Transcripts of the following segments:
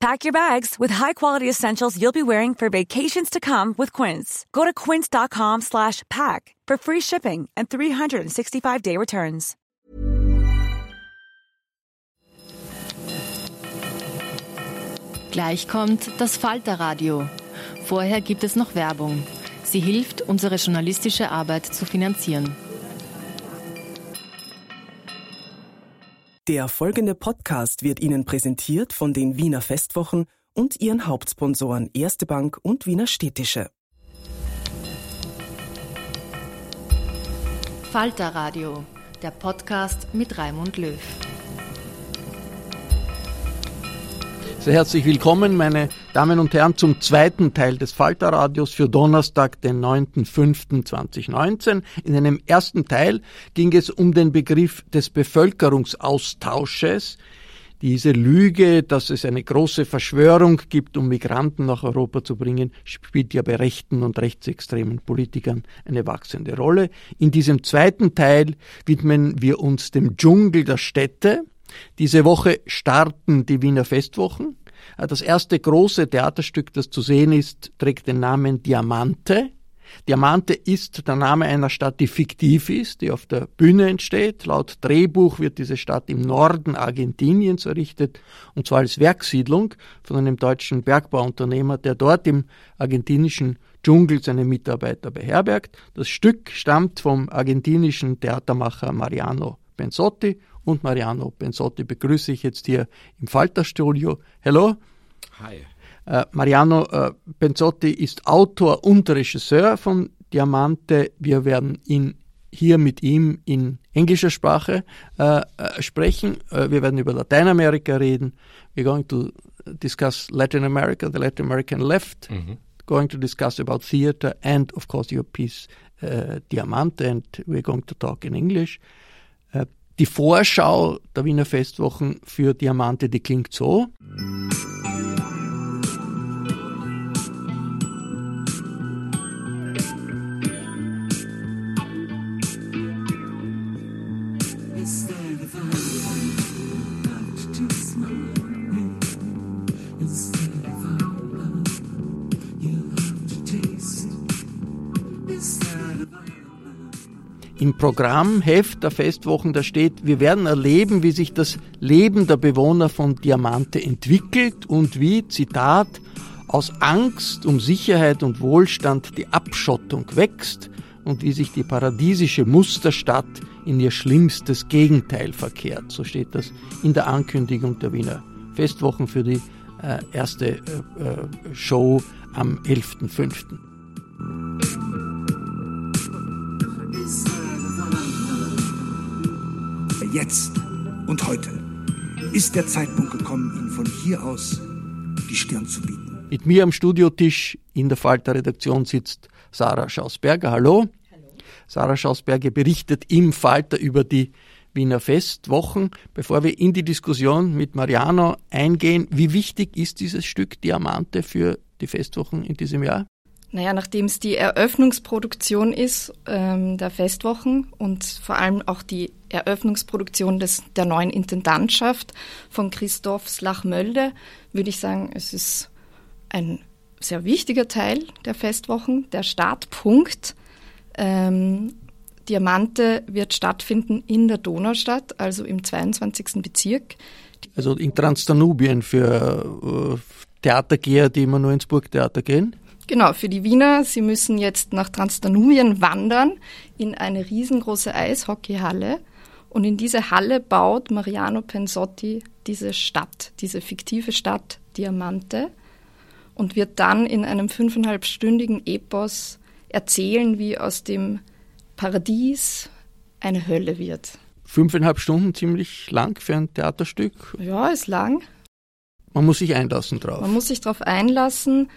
Pack your bags with high-quality essentials you'll be wearing for vacations to come with Quince. Go to quince.com/pack for free shipping and 365-day returns. Gleich kommt das Falterradio. Vorher gibt es noch Werbung. Sie hilft, unsere journalistische Arbeit zu finanzieren. Der folgende Podcast wird Ihnen präsentiert von den Wiener Festwochen und ihren Hauptsponsoren Erste Bank und Wiener Städtische. Falterradio, der Podcast mit Raimund Löw. Sehr herzlich willkommen, meine Damen und Herren, zum zweiten Teil des Falterradios für Donnerstag, den 9.05.2019. In einem ersten Teil ging es um den Begriff des Bevölkerungsaustausches. Diese Lüge, dass es eine große Verschwörung gibt, um Migranten nach Europa zu bringen, spielt ja bei rechten und rechtsextremen Politikern eine wachsende Rolle. In diesem zweiten Teil widmen wir uns dem Dschungel der Städte, diese Woche starten die Wiener Festwochen. Das erste große Theaterstück, das zu sehen ist, trägt den Namen Diamante. Diamante ist der Name einer Stadt, die fiktiv ist, die auf der Bühne entsteht. Laut Drehbuch wird diese Stadt im Norden Argentiniens errichtet, und zwar als Werksiedlung von einem deutschen Bergbauunternehmer, der dort im argentinischen Dschungel seine Mitarbeiter beherbergt. Das Stück stammt vom argentinischen Theatermacher Mariano Benzotti und Mariano Benzotti begrüße ich jetzt hier im Falterstudio. Hello. Hi. Äh, Mariano äh, Benzotti ist Autor und Regisseur von Diamante. Wir werden ihn hier mit ihm in englischer Sprache äh, äh sprechen. Wir werden über Lateinamerika reden. We're going to discuss Latin America, the Latin American left. Mhm. Going to discuss about theater and of course your piece Diamante and we're going to talk in English. Die Vorschau der Wiener Festwochen für Diamante, die klingt so. Im Programmheft der Festwochen, da steht, wir werden erleben, wie sich das Leben der Bewohner von Diamante entwickelt und wie, Zitat, aus Angst um Sicherheit und Wohlstand die Abschottung wächst und wie sich die paradiesische Musterstadt in ihr schlimmstes Gegenteil verkehrt. So steht das in der Ankündigung der Wiener Festwochen für die äh, erste äh, äh Show am 11.05. jetzt und heute ist der Zeitpunkt gekommen, Ihnen von hier aus die Stirn zu bieten. Mit mir am Studiotisch in der Falter-Redaktion sitzt Sarah Schausberger. Hallo. Hallo. Sarah Schausberger berichtet im Falter über die Wiener Festwochen. Bevor wir in die Diskussion mit Mariano eingehen, wie wichtig ist dieses Stück Diamante für die Festwochen in diesem Jahr? Naja, nachdem es die Eröffnungsproduktion ist ähm, der Festwochen und vor allem auch die Eröffnungsproduktion des, der neuen Intendantschaft von Christoph Slachmölde, würde ich sagen, es ist ein sehr wichtiger Teil der Festwochen, der Startpunkt. Ähm, Diamante wird stattfinden in der Donaustadt, also im 22. Bezirk. Also in Transdanubien für äh, Theatergeher, die immer nur ins Burgtheater gehen? Genau, für die Wiener. Sie müssen jetzt nach Transdanubien wandern in eine riesengroße Eishockeyhalle. Und in diese Halle baut Mariano Pensotti diese Stadt, diese fiktive Stadt Diamante und wird dann in einem fünfeinhalbstündigen Epos erzählen, wie aus dem Paradies eine Hölle wird. Fünfeinhalb Stunden ziemlich lang für ein Theaterstück? Ja, ist lang. Man muss sich einlassen drauf. Man muss sich darauf einlassen.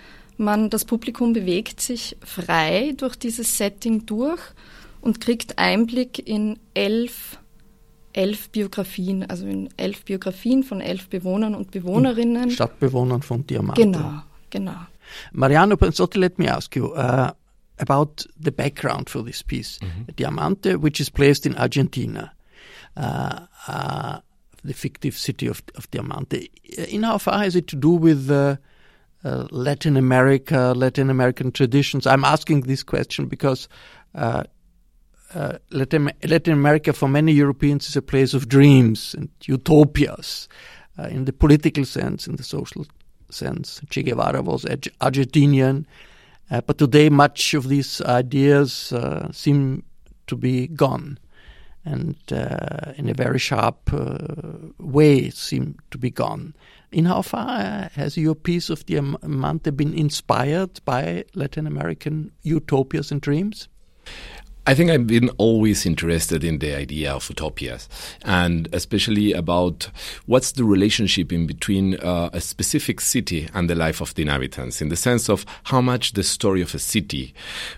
Man, das Publikum bewegt sich frei durch dieses Setting durch und kriegt Einblick in elf, elf Biografien, also in elf Biografien von elf Bewohnern und Bewohnerinnen. Stadtbewohnern von Diamante. Genau, genau. Mariano Pensotti, let me ask you uh, about the background for this piece. Mm-hmm. Diamante, which is placed in Argentina. Uh, uh, the fictive city of, of Diamante. In how far has it to do with uh, uh, Latin America, Latin American traditions? I'm asking this question because uh, uh, Latin, Latin, America, for many Europeans, is a place of dreams and utopias uh, in the political sense, in the social sense. Che Guevara was Argentinian, uh, but today much of these ideas seem to be gone and uh, in a very sharp uh, way seem to be gone. In how far uh, has your piece of the Diamante been inspired by Latin American utopias and dreams? I think I've been always interested in the idea of utopias and especially about what's the relationship in between uh, a specific city and the life of the inhabitants in the sense of how much the story of a city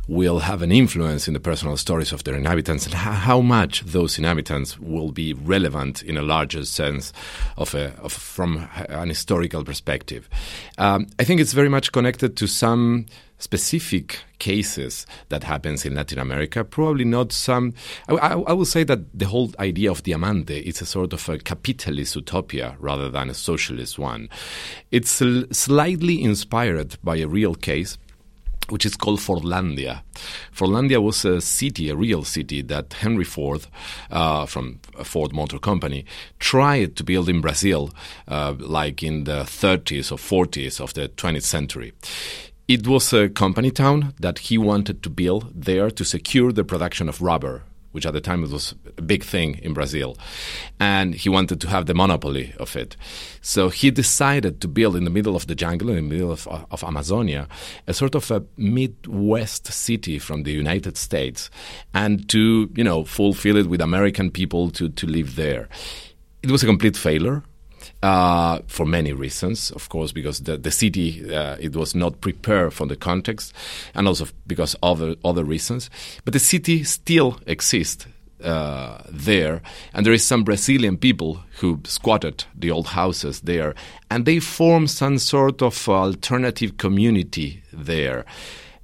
will have an influence in the personal stories of their inhabitants and how much those inhabitants will be relevant in a larger sense of, a, of from an historical perspective. Um, I think it's very much connected to some specific cases that happens in Latin America. Probably not some. I, I, I, will say that the whole idea of Diamante is a sort of a capitalist utopia rather than a socialist one. It's slightly inspired by a real case which is called Fordlandia. Fordlandia was a city, a real city that Henry Ford, uh, from Ford Motor Company, tried to build in Brazil, uh, like in the 30s or 40s of the 20th century. It was a company town that he wanted to build there to secure the production of rubber, which at the time was a big thing in Brazil. And he wanted to have the monopoly of it. So he decided to build in the middle of the jungle, in the middle of, of Amazonia, a sort of a Midwest city from the United States and to, you know, fulfill it with American people to, to live there. It was a complete failure uh, for many reasons, of course, because the, the city uh, it was not prepared for the context, and also because other other reasons. But the city still exists uh, there, and there is some Brazilian people who squatted the old houses there, and they form some sort of alternative community there.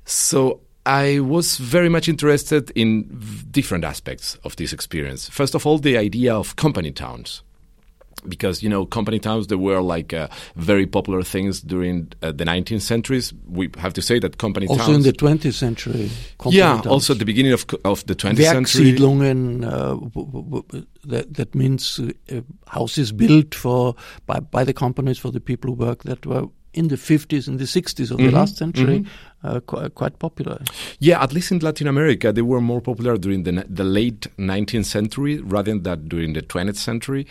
So I was very much interested in different aspects of this experience. First of all, the idea of company towns because you know company towns they were like uh, very popular things during uh, the 19th centuries we have to say that company also towns also in the 20th century yeah towns. also at the beginning of of the 20th century uh, that that means uh, houses built for by by the companies for the people who work that were in the 50s and the 60s of mm-hmm. the last century mm-hmm uh, quite, quite, popular. Yeah, at least in Latin America, they were more popular during the, the late 19th century rather than during the 20th century.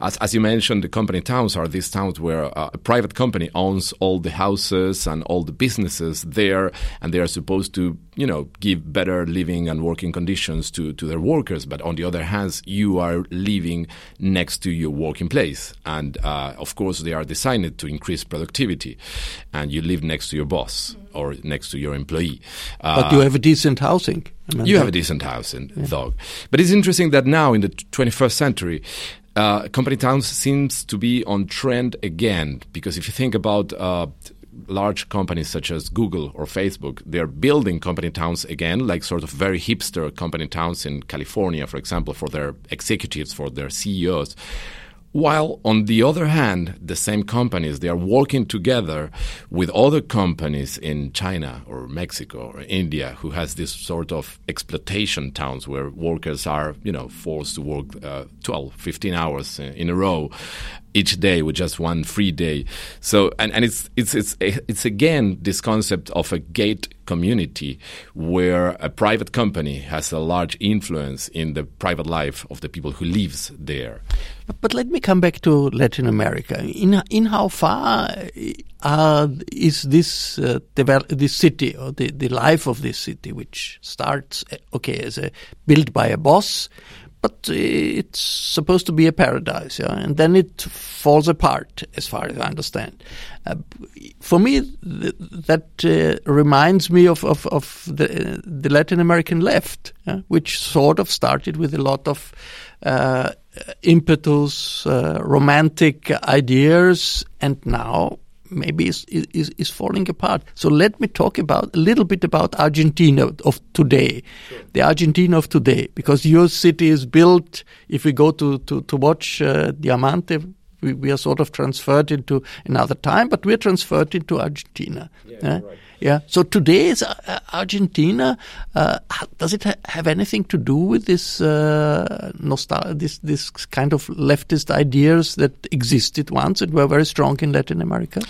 As, as you mentioned, the company towns are these towns where uh, a private company owns all the houses and all the businesses there, and they are supposed to, you know, give better living and working conditions to, to their workers. But on the other hand, you are living next to your working place. And uh, of course, they are designed to increase productivity, and you live next to your boss or next to your employee. but you have a decent housing. I mean, you have a decent housing, yeah. dog. But it's interesting that now in the 21st century, uh, company towns seems to be on trend again because if you think about uh, large companies such as Google or Facebook, they're building company towns again, like sort of very hipster company towns in California, for example, for their executives, for their CEOs. While on the other hand, the same companies, they are working together with other companies in China or Mexico or India who has this sort of exploitation towns where workers are, you know, forced to work uh, 12, 15 hours in a row each day with just one free day. So, and, and it's, it's, it's, it's again this concept of a gate community where a private company has a large influence in the private life of the people who lives there. But, let me come back to Latin America. In, in how far uh, is this, uh, develop, this city or the, the life of this city, which starts, okay, as a built by a boss, but it's supposed to be a paradise, yeah, and then it falls apart, as far as I understand. Uh, for me, th- that uh, reminds me of of, of the, the Latin American left, yeah, which sort of started with a lot of uh, impetus, uh, romantic ideas, and now maybe is, is, is falling apart. So let me talk about a little bit about Argentina of today, sure. the Argentina of today, because your city is built. If we go to to to watch uh, Diamante, we, we are sort of transferred into another time, but we're transferred into Argentina. Yeah, right. Yeah. So today's uh, Argentina. Uh, does it ha- have anything to do with this uh, this this kind of leftist ideas that existed once and were very strong in Latin America?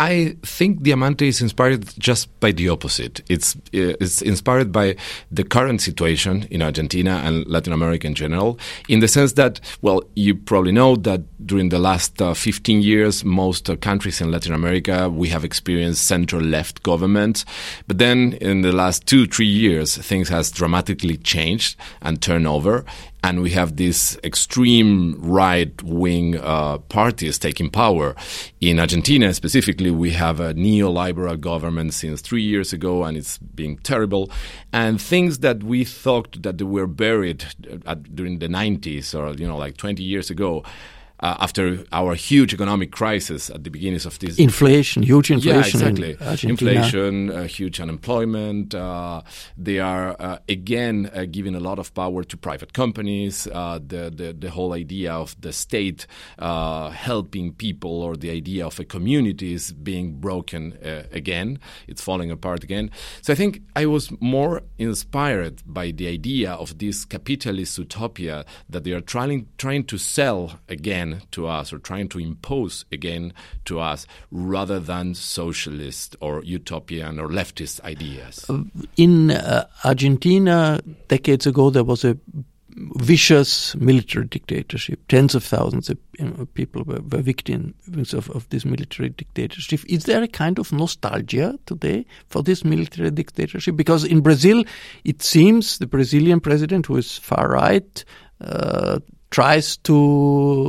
I think Diamante is inspired just by the opposite. It's uh, it's inspired by the current situation in Argentina and Latin America in general, in the sense that, well, you probably know that during the last uh, 15 years, most uh, countries in Latin America we have experienced center-left governments, but then in the last two three years, things has dramatically changed and turned over and we have these extreme right wing uh, parties taking power. In Argentina, specifically, we have a neoliberal government since three years ago, and it's being terrible. And things that we thought that were buried at, during the 90s or, you know, like 20 years ago uh, after our huge economic crisis at the beginnings of this inflation, huge inflation, yeah, exactly, inflation, uh, huge unemployment. Uh, they are uh, again uh, giving a lot of power to private companies. Uh, the, the, the whole idea of the state helping people, or the idea of a community, is being broken again. It's falling apart again. So I think I was more inspired by the idea of this capitalist utopia that they are trying trying to sell again again to us or trying to impose again to us rather than socialist or utopian or leftist ideas. In uh, Argentina, decades ago, there was a vicious military dictatorship. Tens of thousands of people were, were victims of, of, this military dictatorship. Is there a kind of nostalgia today for this military dictatorship? Because in Brazil, it seems the Brazilian president, who is far right, uh, tries to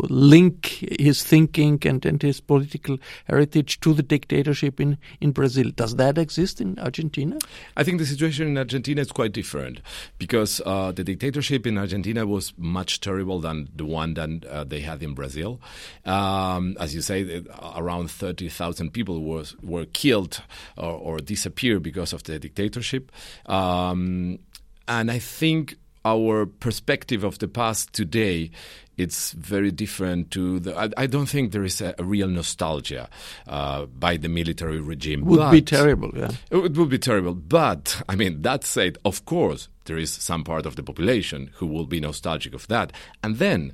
link his thinking and, and his political heritage to the dictatorship in, in Brazil. Does that exist in Argentina? I think the situation in Argentina is quite different because uh, the dictatorship in Argentina was much terrible than the one that uh, they had in Brazil. Um, as you say, around 30,000 people was, were killed or, or, disappeared because of the dictatorship. Um, and I think our perspective of the past today it's very different to the. I, I don't think there is a, a real nostalgia uh, by the military regime. Would but, be terrible, yeah. It would be terrible, but I mean that said, of course there is some part of the population who will be nostalgic of that, and then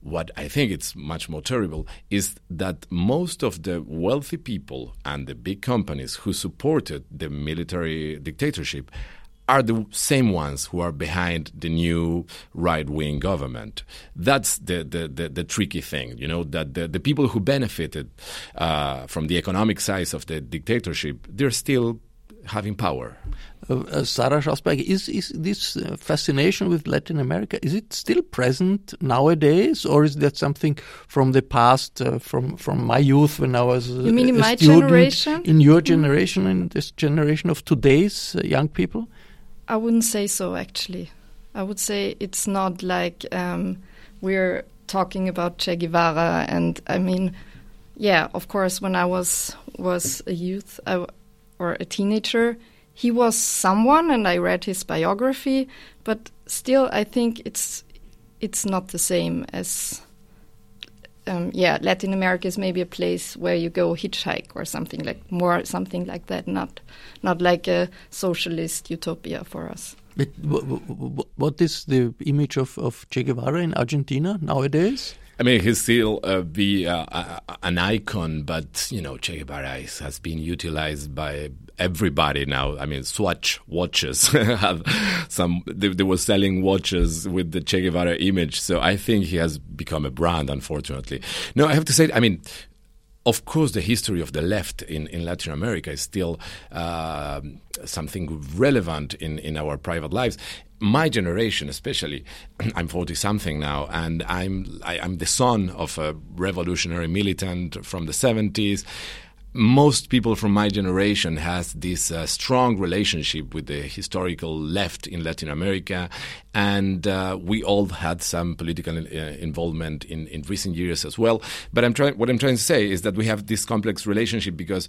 what I think it's much more terrible is that most of the wealthy people and the big companies who supported the military dictatorship are the same ones who are behind the new right wing government. That's the, the, the, the, tricky thing, you know, that the, the people who benefited uh, from the economic size of the dictatorship, they're still having power. Uh, uh, Sarah Schausberger, is, is this uh, fascination with Latin America, is it still present nowadays, or is that something from the past, uh, from, from my youth when I was you mean a, in my student, generation? in your generation, in this generation of today's uh, young people? I wouldn't say so, actually. I would say it's not like um, we're talking about Che Guevara, and I mean, yeah, of course, when I was was a youth or a teenager, he was someone, and I read his biography. But still, I think it's it's not the same as. Um, yeah, Latin America is maybe a place where you go hitchhike or something like more something like that. Not not like a socialist utopia for us. But what is the image of, of Che Guevara in Argentina nowadays? I mean, he's still uh, be uh, an icon, but you know, Che Guevara has been utilized by everybody now. I mean, Swatch watches have some. They, they, were selling watches with the Che Guevara image, so I think he has become a brand. Unfortunately, no, I have to say. I mean, of course, the history of the left in, in Latin America is still uh, something relevant in, in our private lives. My generation, especially, I'm 40 something now, and I'm, I, am i am the son of a revolutionary militant from the 70s most people from my generation has this uh, strong relationship with the historical left in Latin America, and uh, we all had some political uh, involvement in, in recent years as well. But I'm trying. What I'm trying to say is that we have this complex relationship because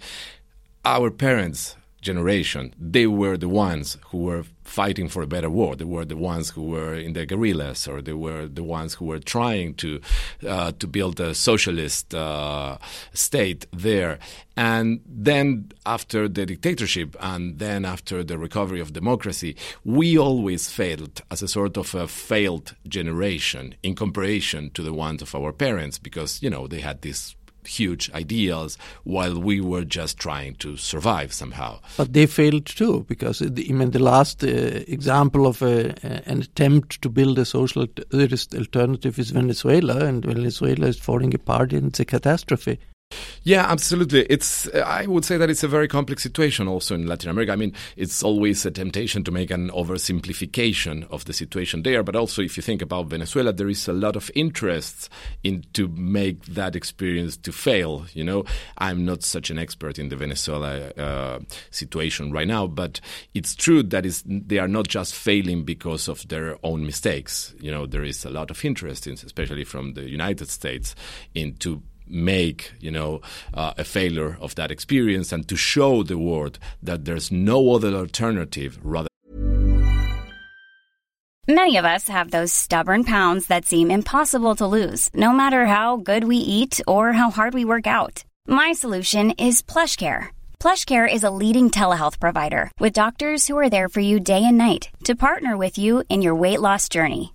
our parents generation, they were the ones who were fighting for a better world. They were the ones who were in the guerrillas, or they were the ones who were trying to uh, to build a socialist uh, state there. And then after the dictatorship, and then after the recovery of democracy, we always failed as a sort of a failed generation in comparison to the ones of our parents, because you know they had this huge ideals while we were just trying to survive somehow. But they failed too, because uh, I mean, the last uh, example of a, an attempt to build a social alternative is Venezuela, and Venezuela is falling apart and it's a catastrophe. Yeah, absolutely. It's I would say that it's a very complex situation also in Latin America. I mean, it's always a temptation to make an oversimplification of the situation there, but also if you think about Venezuela, there is a lot of interest in to make that experience to fail. You know, I'm not such an expert in the Venezuela uh, situation right now, but it's true that is they are not just failing because of their own mistakes. You know, there is a lot of interest, in, especially from the United States, into make you know uh, a failure of that experience and to show the world that there's no other alternative rather many of us have those stubborn pounds that seem impossible to lose no matter how good we eat or how hard we work out. My solution is plushcare. Plushcare is a leading telehealth provider with doctors who are there for you day and night to partner with you in your weight loss journey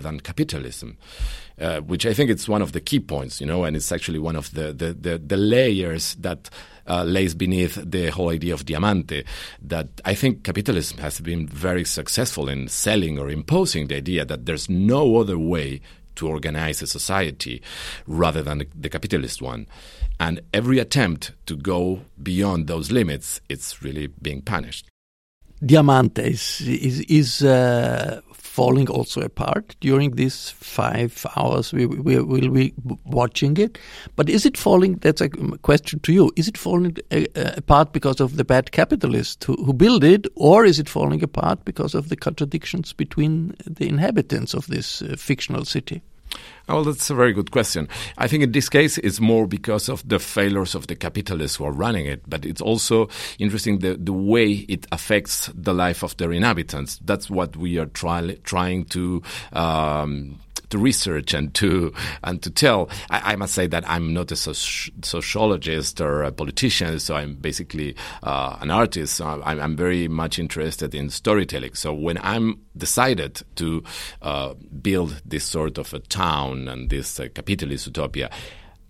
Than capitalism, uh, which I think it's one of the key points, you know, and it's actually one of the, the, the, the layers that uh, lays beneath the whole idea of diamante. That I think capitalism has been very successful in selling or imposing the idea that there's no other way to organize a society rather than the, the capitalist one. And every attempt to go beyond those limits, it's really being punished. Diamante is is, is uh, falling also apart during these five hours we will we, be watching it. But is it falling? That's a question to you. Is it falling uh, uh, apart because of the bad capitalists who, who build it, or is it falling apart because of the contradictions between the inhabitants of this uh, fictional city? Oh, well, that's a very good question. I think in this case, it's more because of the failures of the capitalists who are running it, but it's also interesting the, the way it affects the life of their inhabitants. That's what we are try, trying to um, to research and to and to tell. I, I must say that I'm not a soci- sociologist or a politician, so I'm basically uh, an artist. So I'm, I'm, very much interested in storytelling. So when I'm decided to uh, build this sort of a town and this uh, capitalist utopia.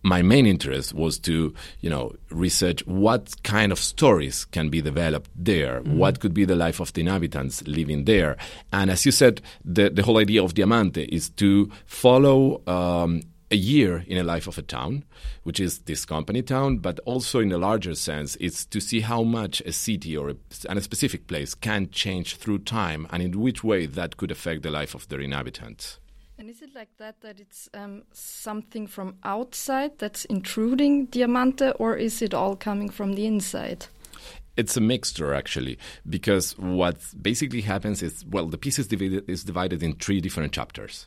My main interest was to, you know, research what kind of stories can be developed there, mm-hmm. what could be the life of the inhabitants living there. And as you said, the, the whole idea of Diamante is to follow um, a year in a life of a town, which is this company town, but also in a larger sense, it's to see how much a city or a, and a specific place can change through time and in which way that could affect the life of their inhabitants. And is it like that that it's um, something from outside that's intruding Diamante, or is it all coming from the inside? It's a mixture actually, because what basically happens is well, the piece is divided is divided in three different chapters.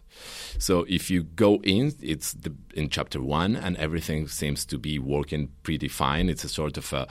So if you go in, it's the, in chapter one, and everything seems to be working pretty fine. It's a sort of a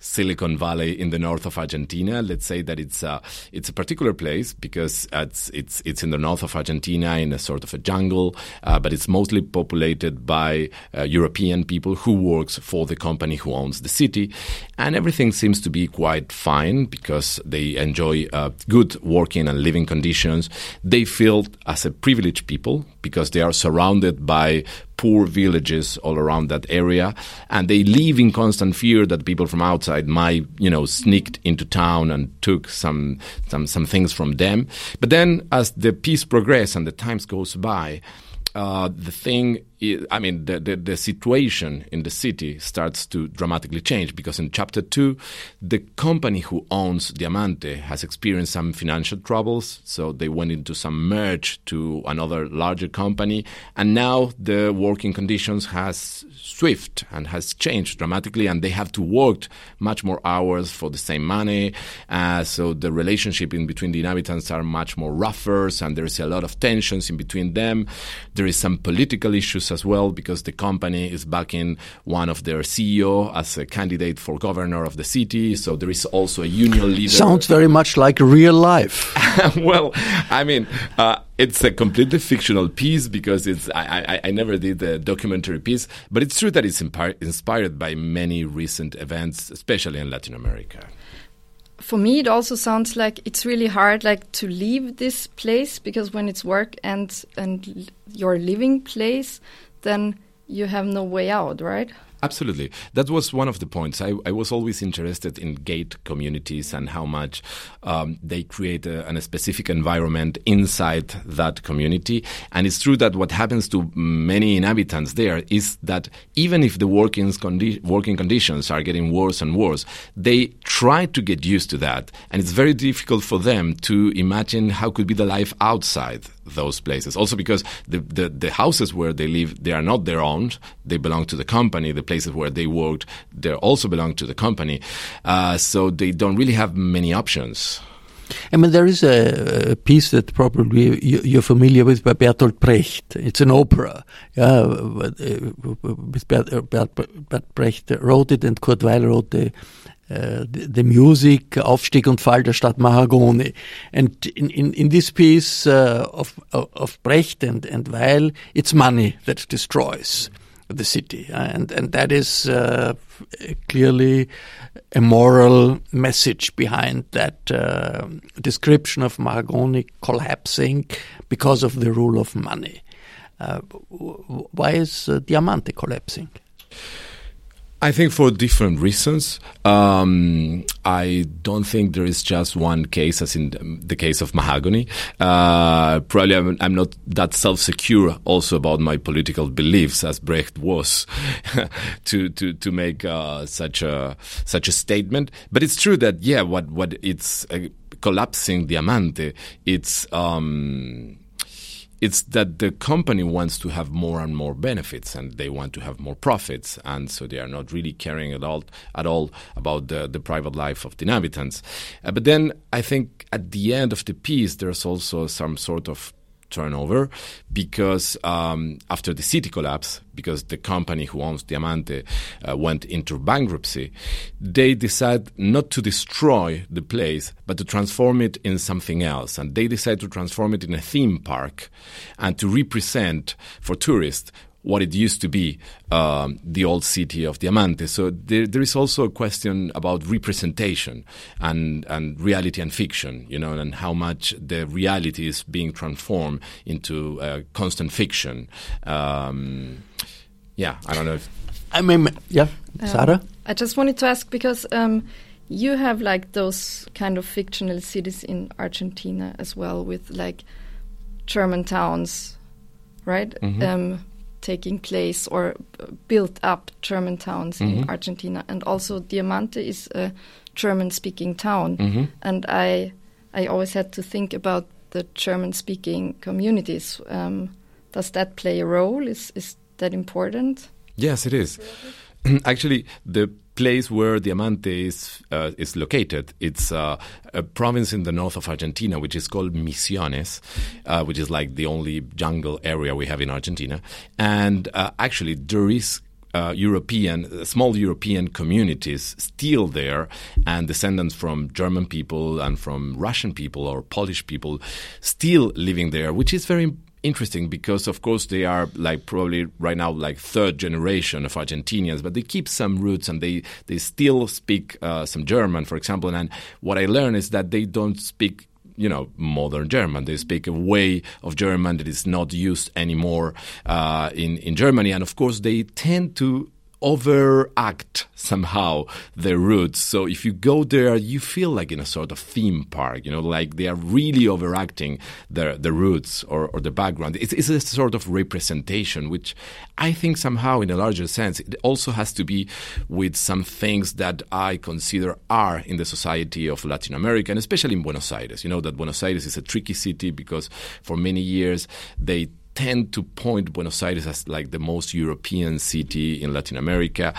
Silicon Valley in the north of Argentina. Let's say that it's a it's a particular place because it's it's it's in the north of Argentina in a sort of a jungle, uh, but it's mostly populated by uh, European people who works for the company who owns the city, and everything seems to be quite fine because they enjoy uh, good working and living conditions. They feel as a privileged people because they are surrounded by poor villages all around that area, and they live in constant fear that people from outside might, you know, sneaked into town and took some some some things from them. But then, as the piece progresses and the times goes by, uh, the thing I mean, the, the, the, situation in the city starts to dramatically change because in chapter two, the company who owns Diamante has experienced some financial troubles. So they went into some merge to another larger company. And now the working conditions has swift and has changed dramatically and they have to work much more hours for the same money. Uh, so the relationship in between the inhabitants are much more rougher and there is a lot of tensions in between them. There is some political issues as well because the company is backing one of their CEO as a candidate for governor of the city. So there is also a union leader. Sounds very much like real life. well, I mean, uh, it's a completely fictional piece because it's I, I, I, never did a documentary piece, but it's true that it's inspired by many recent events, especially in Latin America for me it also sounds like it's really hard like to leave this place because when it's work and and your living place then you have no way out, right? Absolutely. That was one of the points. I, I was always interested in gate communities and how much um, they create a, a, specific environment inside that community. And it's true that what happens to many inhabitants there is that even if the working, condi- working conditions are getting worse and worse, they try to get used to that. And it's very difficult for them to imagine how could be the life outside those places. Also because the, the, the, houses where they live, they are not their own. They belong to the company. The places where they worked, they also belong to the company. Uh, so they don't really have many options. I mean, there is a, a piece that probably you, are familiar with by Bertolt Brecht. It's an opera. Yeah, with Bert, Bert, Brecht wrote it, and Kurt Weill wrote the uh, the, the, music, Aufstieg und Fall der Stadt Mahagonny. And in, in, in this piece uh, of, of Brecht and, and Weill, it's money that destroys the city. And, and that is uh, clearly a moral message behind that uh, description of Mahagonny collapsing because of the rule of money. Uh, why is Diamante collapsing? I think for different reasons. Um, I don't think there is just one case, as in the case of Mahagonny. Uh, probably I'm, I'm, not that self-secure also about my political beliefs as Brecht was to, to, to make uh, such a, such a statement. But it's true that, yeah, what, what it's uh, collapsing Diamante, it's, um, it's that the company wants to have more and more benefits and they want to have more profits and so they are not really caring at all at all about the, the private life of the inhabitants. Uh, but then i think at the end of the piece there's also some sort of turnover because um, after the city collapse, because the company who owns Diamante uh, went into bankruptcy, they decide not to destroy the place, but to transform it in something else. And they decide to transform it in a theme park and to represent for tourists what it used to be, um, the old city of Diamante. So there, there is also a question about representation and, and reality and fiction, you know, and how much the reality is being transformed into constant fiction. Um, yeah, I don't know if. I mean, yeah, Sarah? I just wanted to ask because um, you have like those kind of fictional cities in Argentina as well, with like German towns, right? Mhm. Um, taking place or built up German towns in Mhm. Argentina, and also Diamante is a German-speaking town, Mhm. and I I always had to think about the German-speaking communities. Um, does that play a role? Is is that important? Yes, it is. Actually, the place where Diamante is uh, is located, it's uh, a province in the north of Argentina, which is called Misiones, uh, which is like the only jungle area we have in Argentina. And uh, actually, there is. Uh, European, small European communities still there, and descendants from German people and from Russian people or Polish people still living there, which is very interesting because of course they are like probably right now like third generation of Argentinians, but they keep some roots and they they still speak uh, some German, for example. And what I learned is that they don't speak. You know, modern German. They speak a way of German that is not used anymore uh, in in Germany, and of course they tend to overact somehow their roots. So if you go there, you feel like in a sort of theme park, you know, like they are really overacting their, the roots or, or the background. It's, it's a sort of representation, which I think somehow in a larger sense, it also has to be with some things that I consider are in the society of Latin America, and especially in Buenos Aires. You know that Buenos Aires is a tricky city because for many years they tend to point Buenos Aires as like the most European city in Latin America,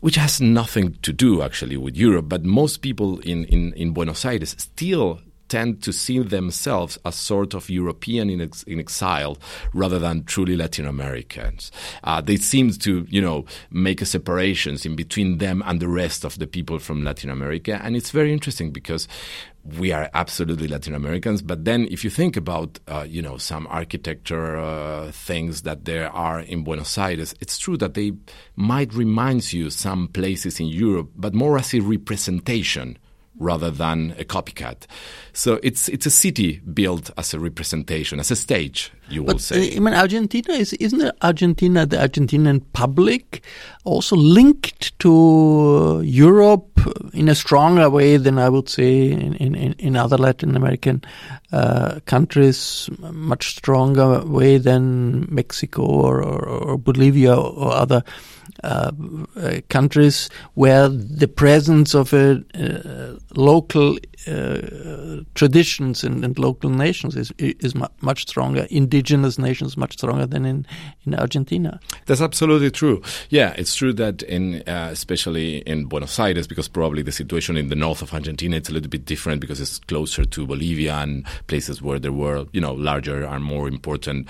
which has nothing to do actually with Europe. But most people in, in, in Buenos Aires still tend to see themselves as sort of European in, ex- in exile rather than truly Latin Americans. Uh, they seem to, you know, make a separations in between them and the rest of the people from Latin America. And it's very interesting because we are absolutely Latin Americans. But then, if you think about, uh, you know, some architecture uh, things that there are in Buenos Aires, it's true that they might remind you some places in Europe, but more as a representation rather than a copycat. So it's it's a city built as a representation, as a stage, you will But say. I mean, Argentina is isn't Argentina the Argentinian public also linked to Europe in a stronger way than I would say in in, in other Latin American uh, countries, much stronger way than Mexico or, or, or Bolivia or other. Uh, uh, countries where the presence of a uh, local traditions and, and local nations is is mu- much stronger. Indigenous nations much stronger than in in Argentina. That's absolutely true. Yeah, it's true that in uh, especially in Buenos Aires, because probably the situation in the north of Argentina it's a little bit different because it's closer to Bolivia and places where there were you know larger and more important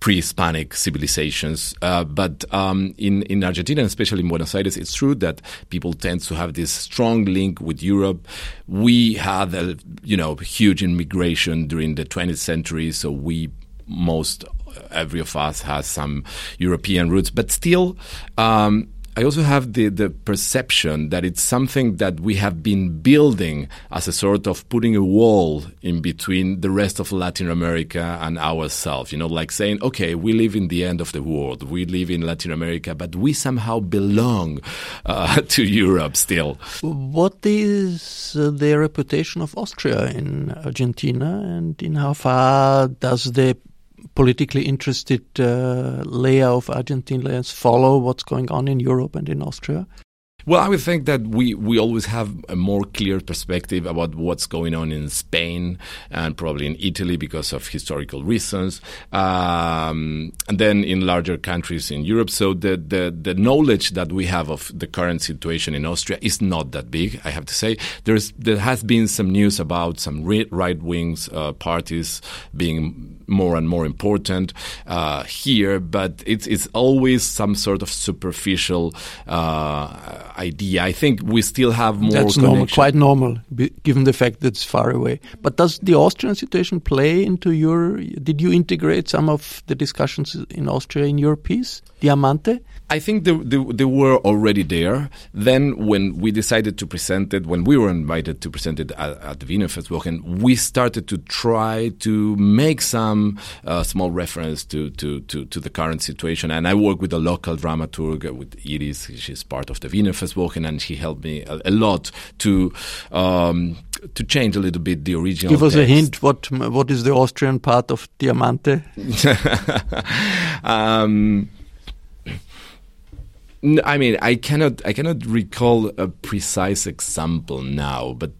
pre-Hispanic civilizations. Uh, but um, in in Argentina, and especially in Buenos Aires, it's true that people tend to have this strong link with Europe. We had a you know huge immigration during the 20th century, so we most every of us has some European roots, but still. Um, I also have the, the perception that it's something that we have been building as a sort of putting a wall in between the rest of Latin America and ourselves. You know, like saying, okay, we live in the end of the world, we live in Latin America, but we somehow belong uh, to Europe still. What is uh, the reputation of Austria in Argentina, and in how far does the politically interested uh, layer of Argentinians follow what's going on in Europe and in Austria? Well, I would think that we, we always have a more clear perspective about what's going on in Spain and probably in Italy because of historical reasons, um, and then in larger countries in Europe. So the, the, the knowledge that we have of the current situation in Austria is not that big, I have to say. There's, there has been some news about some right wings uh, parties being more and more important uh, here, but it's, it's always some sort of superficial uh, idea. I think we still have more. That's normal, quite normal, given the fact that it's far away. But does the Austrian situation play into your? Did you integrate some of the discussions in Austria in your piece, Diamante? I think they, they, they, were already there. Then, when we decided to present it, when we were invited to present it at, at the Wiener Festwochen, we started to try to make some uh, small reference to, to, to, to, the current situation. And I work with a local dramaturg, uh, with Iris. She's part of the Wiener Festwochen, and she helped me a, a lot to um, to change a little bit the original. Give us text. a hint. What what is the Austrian part of Diamante? um, I mean, I cannot, I cannot recall a precise example now, but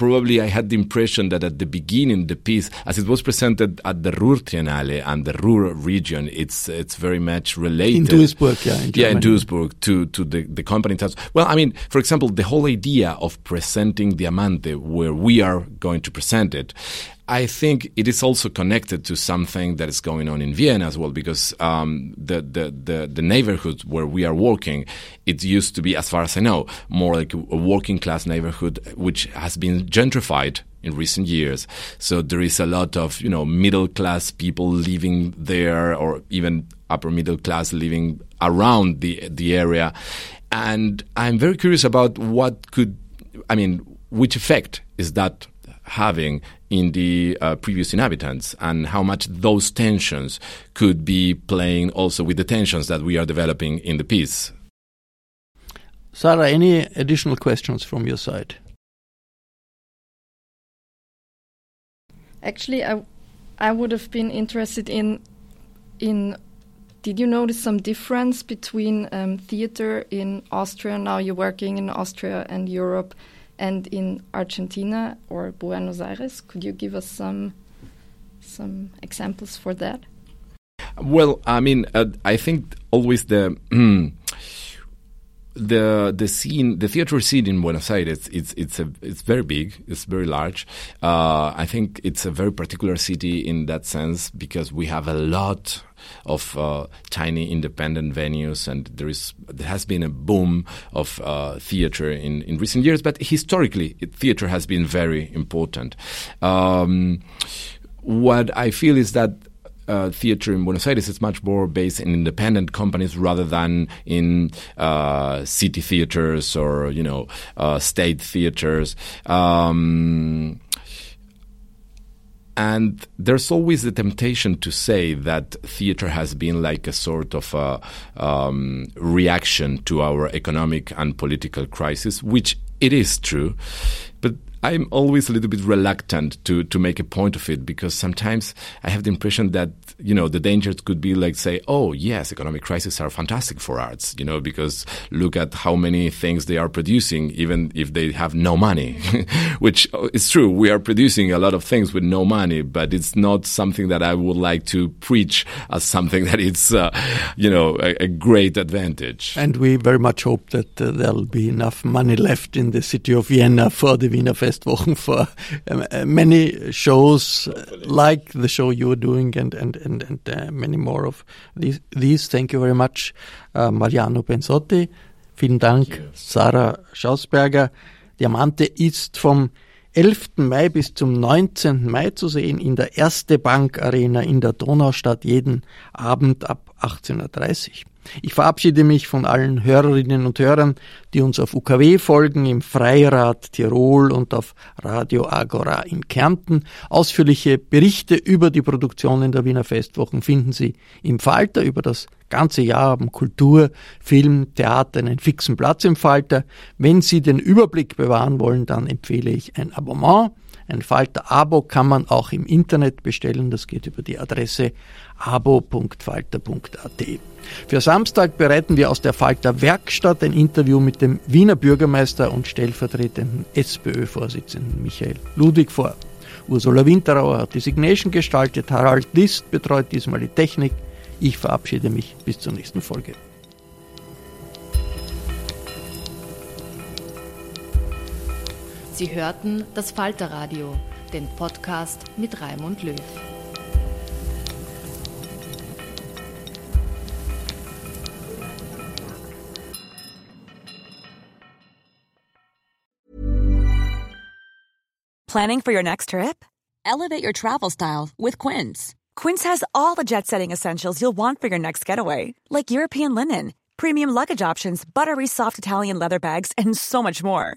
probably I had the impression that at the beginning the piece, as it was presented at the Ruhr Triennale and the Ruhr region, it's it's very much related. In Duisburg, yeah, in yeah, in Duisburg to to the the company. Well, I mean, for example, the whole idea of presenting Diamante, where we are going to present it, I think it is also connected to something that is going on in Vienna as well, because um, the, the, the, the, neighborhood where we are working, it used to be, as far as I know, more like a working class neighborhood, which has been gentrified in recent years. So there is a lot of, you know, middle class people living there or even upper middle class living around the, the area. And I'm very curious about what could, I mean, which effect is that having in the uh, previous inhabitants and how much those tensions could be playing also with the tensions that we are developing in the piece. Sarah, any additional questions from your side? Actually, I, I would have been interested in in did you notice some difference between um, theater in Austria? Now you're working in Austria and Europe, and in Argentina or Buenos Aires. Could you give us some some examples for that? Well, I mean, uh, I think always the the the scene, the theater scene in Buenos Aires, it's it's a it's very big, it's very large. Uh, I think it's a very particular city in that sense because we have a lot of uh, tiny independent venues, and there is there has been a boom of uh, theater in, in recent years. But historically, it, theater has been very important. Um, what I feel is that uh, theater in Buenos Aires is much more based in independent companies rather than in uh, city theaters or you know uh, state theaters. Um, and there's always the temptation to say that theater has been like a sort of a, um, reaction to our economic and political crisis, which it is true. But I'm always a little bit reluctant to, to make a point of it because sometimes I have the impression that, you know, the dangers could be like say, oh, yes, economic crises are fantastic for arts, you know, because look at how many things they are producing, even if they have no money, which is true. We are producing a lot of things with no money, but it's not something that I would like to preach as something that it's, uh, you know, a, a, great advantage. And we very much hope that uh, there'll be enough money left in the city of Vienna for the Wiener Fest Festwochen for um, uh, many shows like the show you're doing and, and, and, and uh, many more of these, these. Thank you very much, uh, Mariano Benzotti. Vielen Dank, Sarah Schausberger. Diamante ist vom 11. Mai bis zum 19. Mai zu sehen in der Erste Bank Arena in der Donaustadt jeden Abend ab 18.30 Uhr. Ich verabschiede mich von allen Hörerinnen und Hörern, die uns auf UKW folgen, im Freirad Tirol und auf Radio Agora in Kärnten. Ausführliche Berichte über die Produktionen der Wiener Festwochen finden Sie im Falter. Über das ganze Jahr haben Kultur, Film, Theater einen fixen Platz im Falter. Wenn Sie den Überblick bewahren wollen, dann empfehle ich ein Abonnement. Ein Falter-Abo kann man auch im Internet bestellen. Das geht über die Adresse abo.falter.at. Für Samstag bereiten wir aus der Falter Werkstatt ein Interview mit dem Wiener Bürgermeister und stellvertretenden SPÖ-Vorsitzenden Michael Ludwig vor. Ursula Winterauer hat die Signation gestaltet, Harald List betreut diesmal die Technik. Ich verabschiede mich bis zur nächsten Folge. Sie hörten das Falterradio, den Podcast mit Raimund Löw. Planning for your next trip? Elevate your travel style with Quince. Quince has all the jet-setting essentials you'll want for your next getaway, like European linen, premium luggage options, buttery soft Italian leather bags, and so much more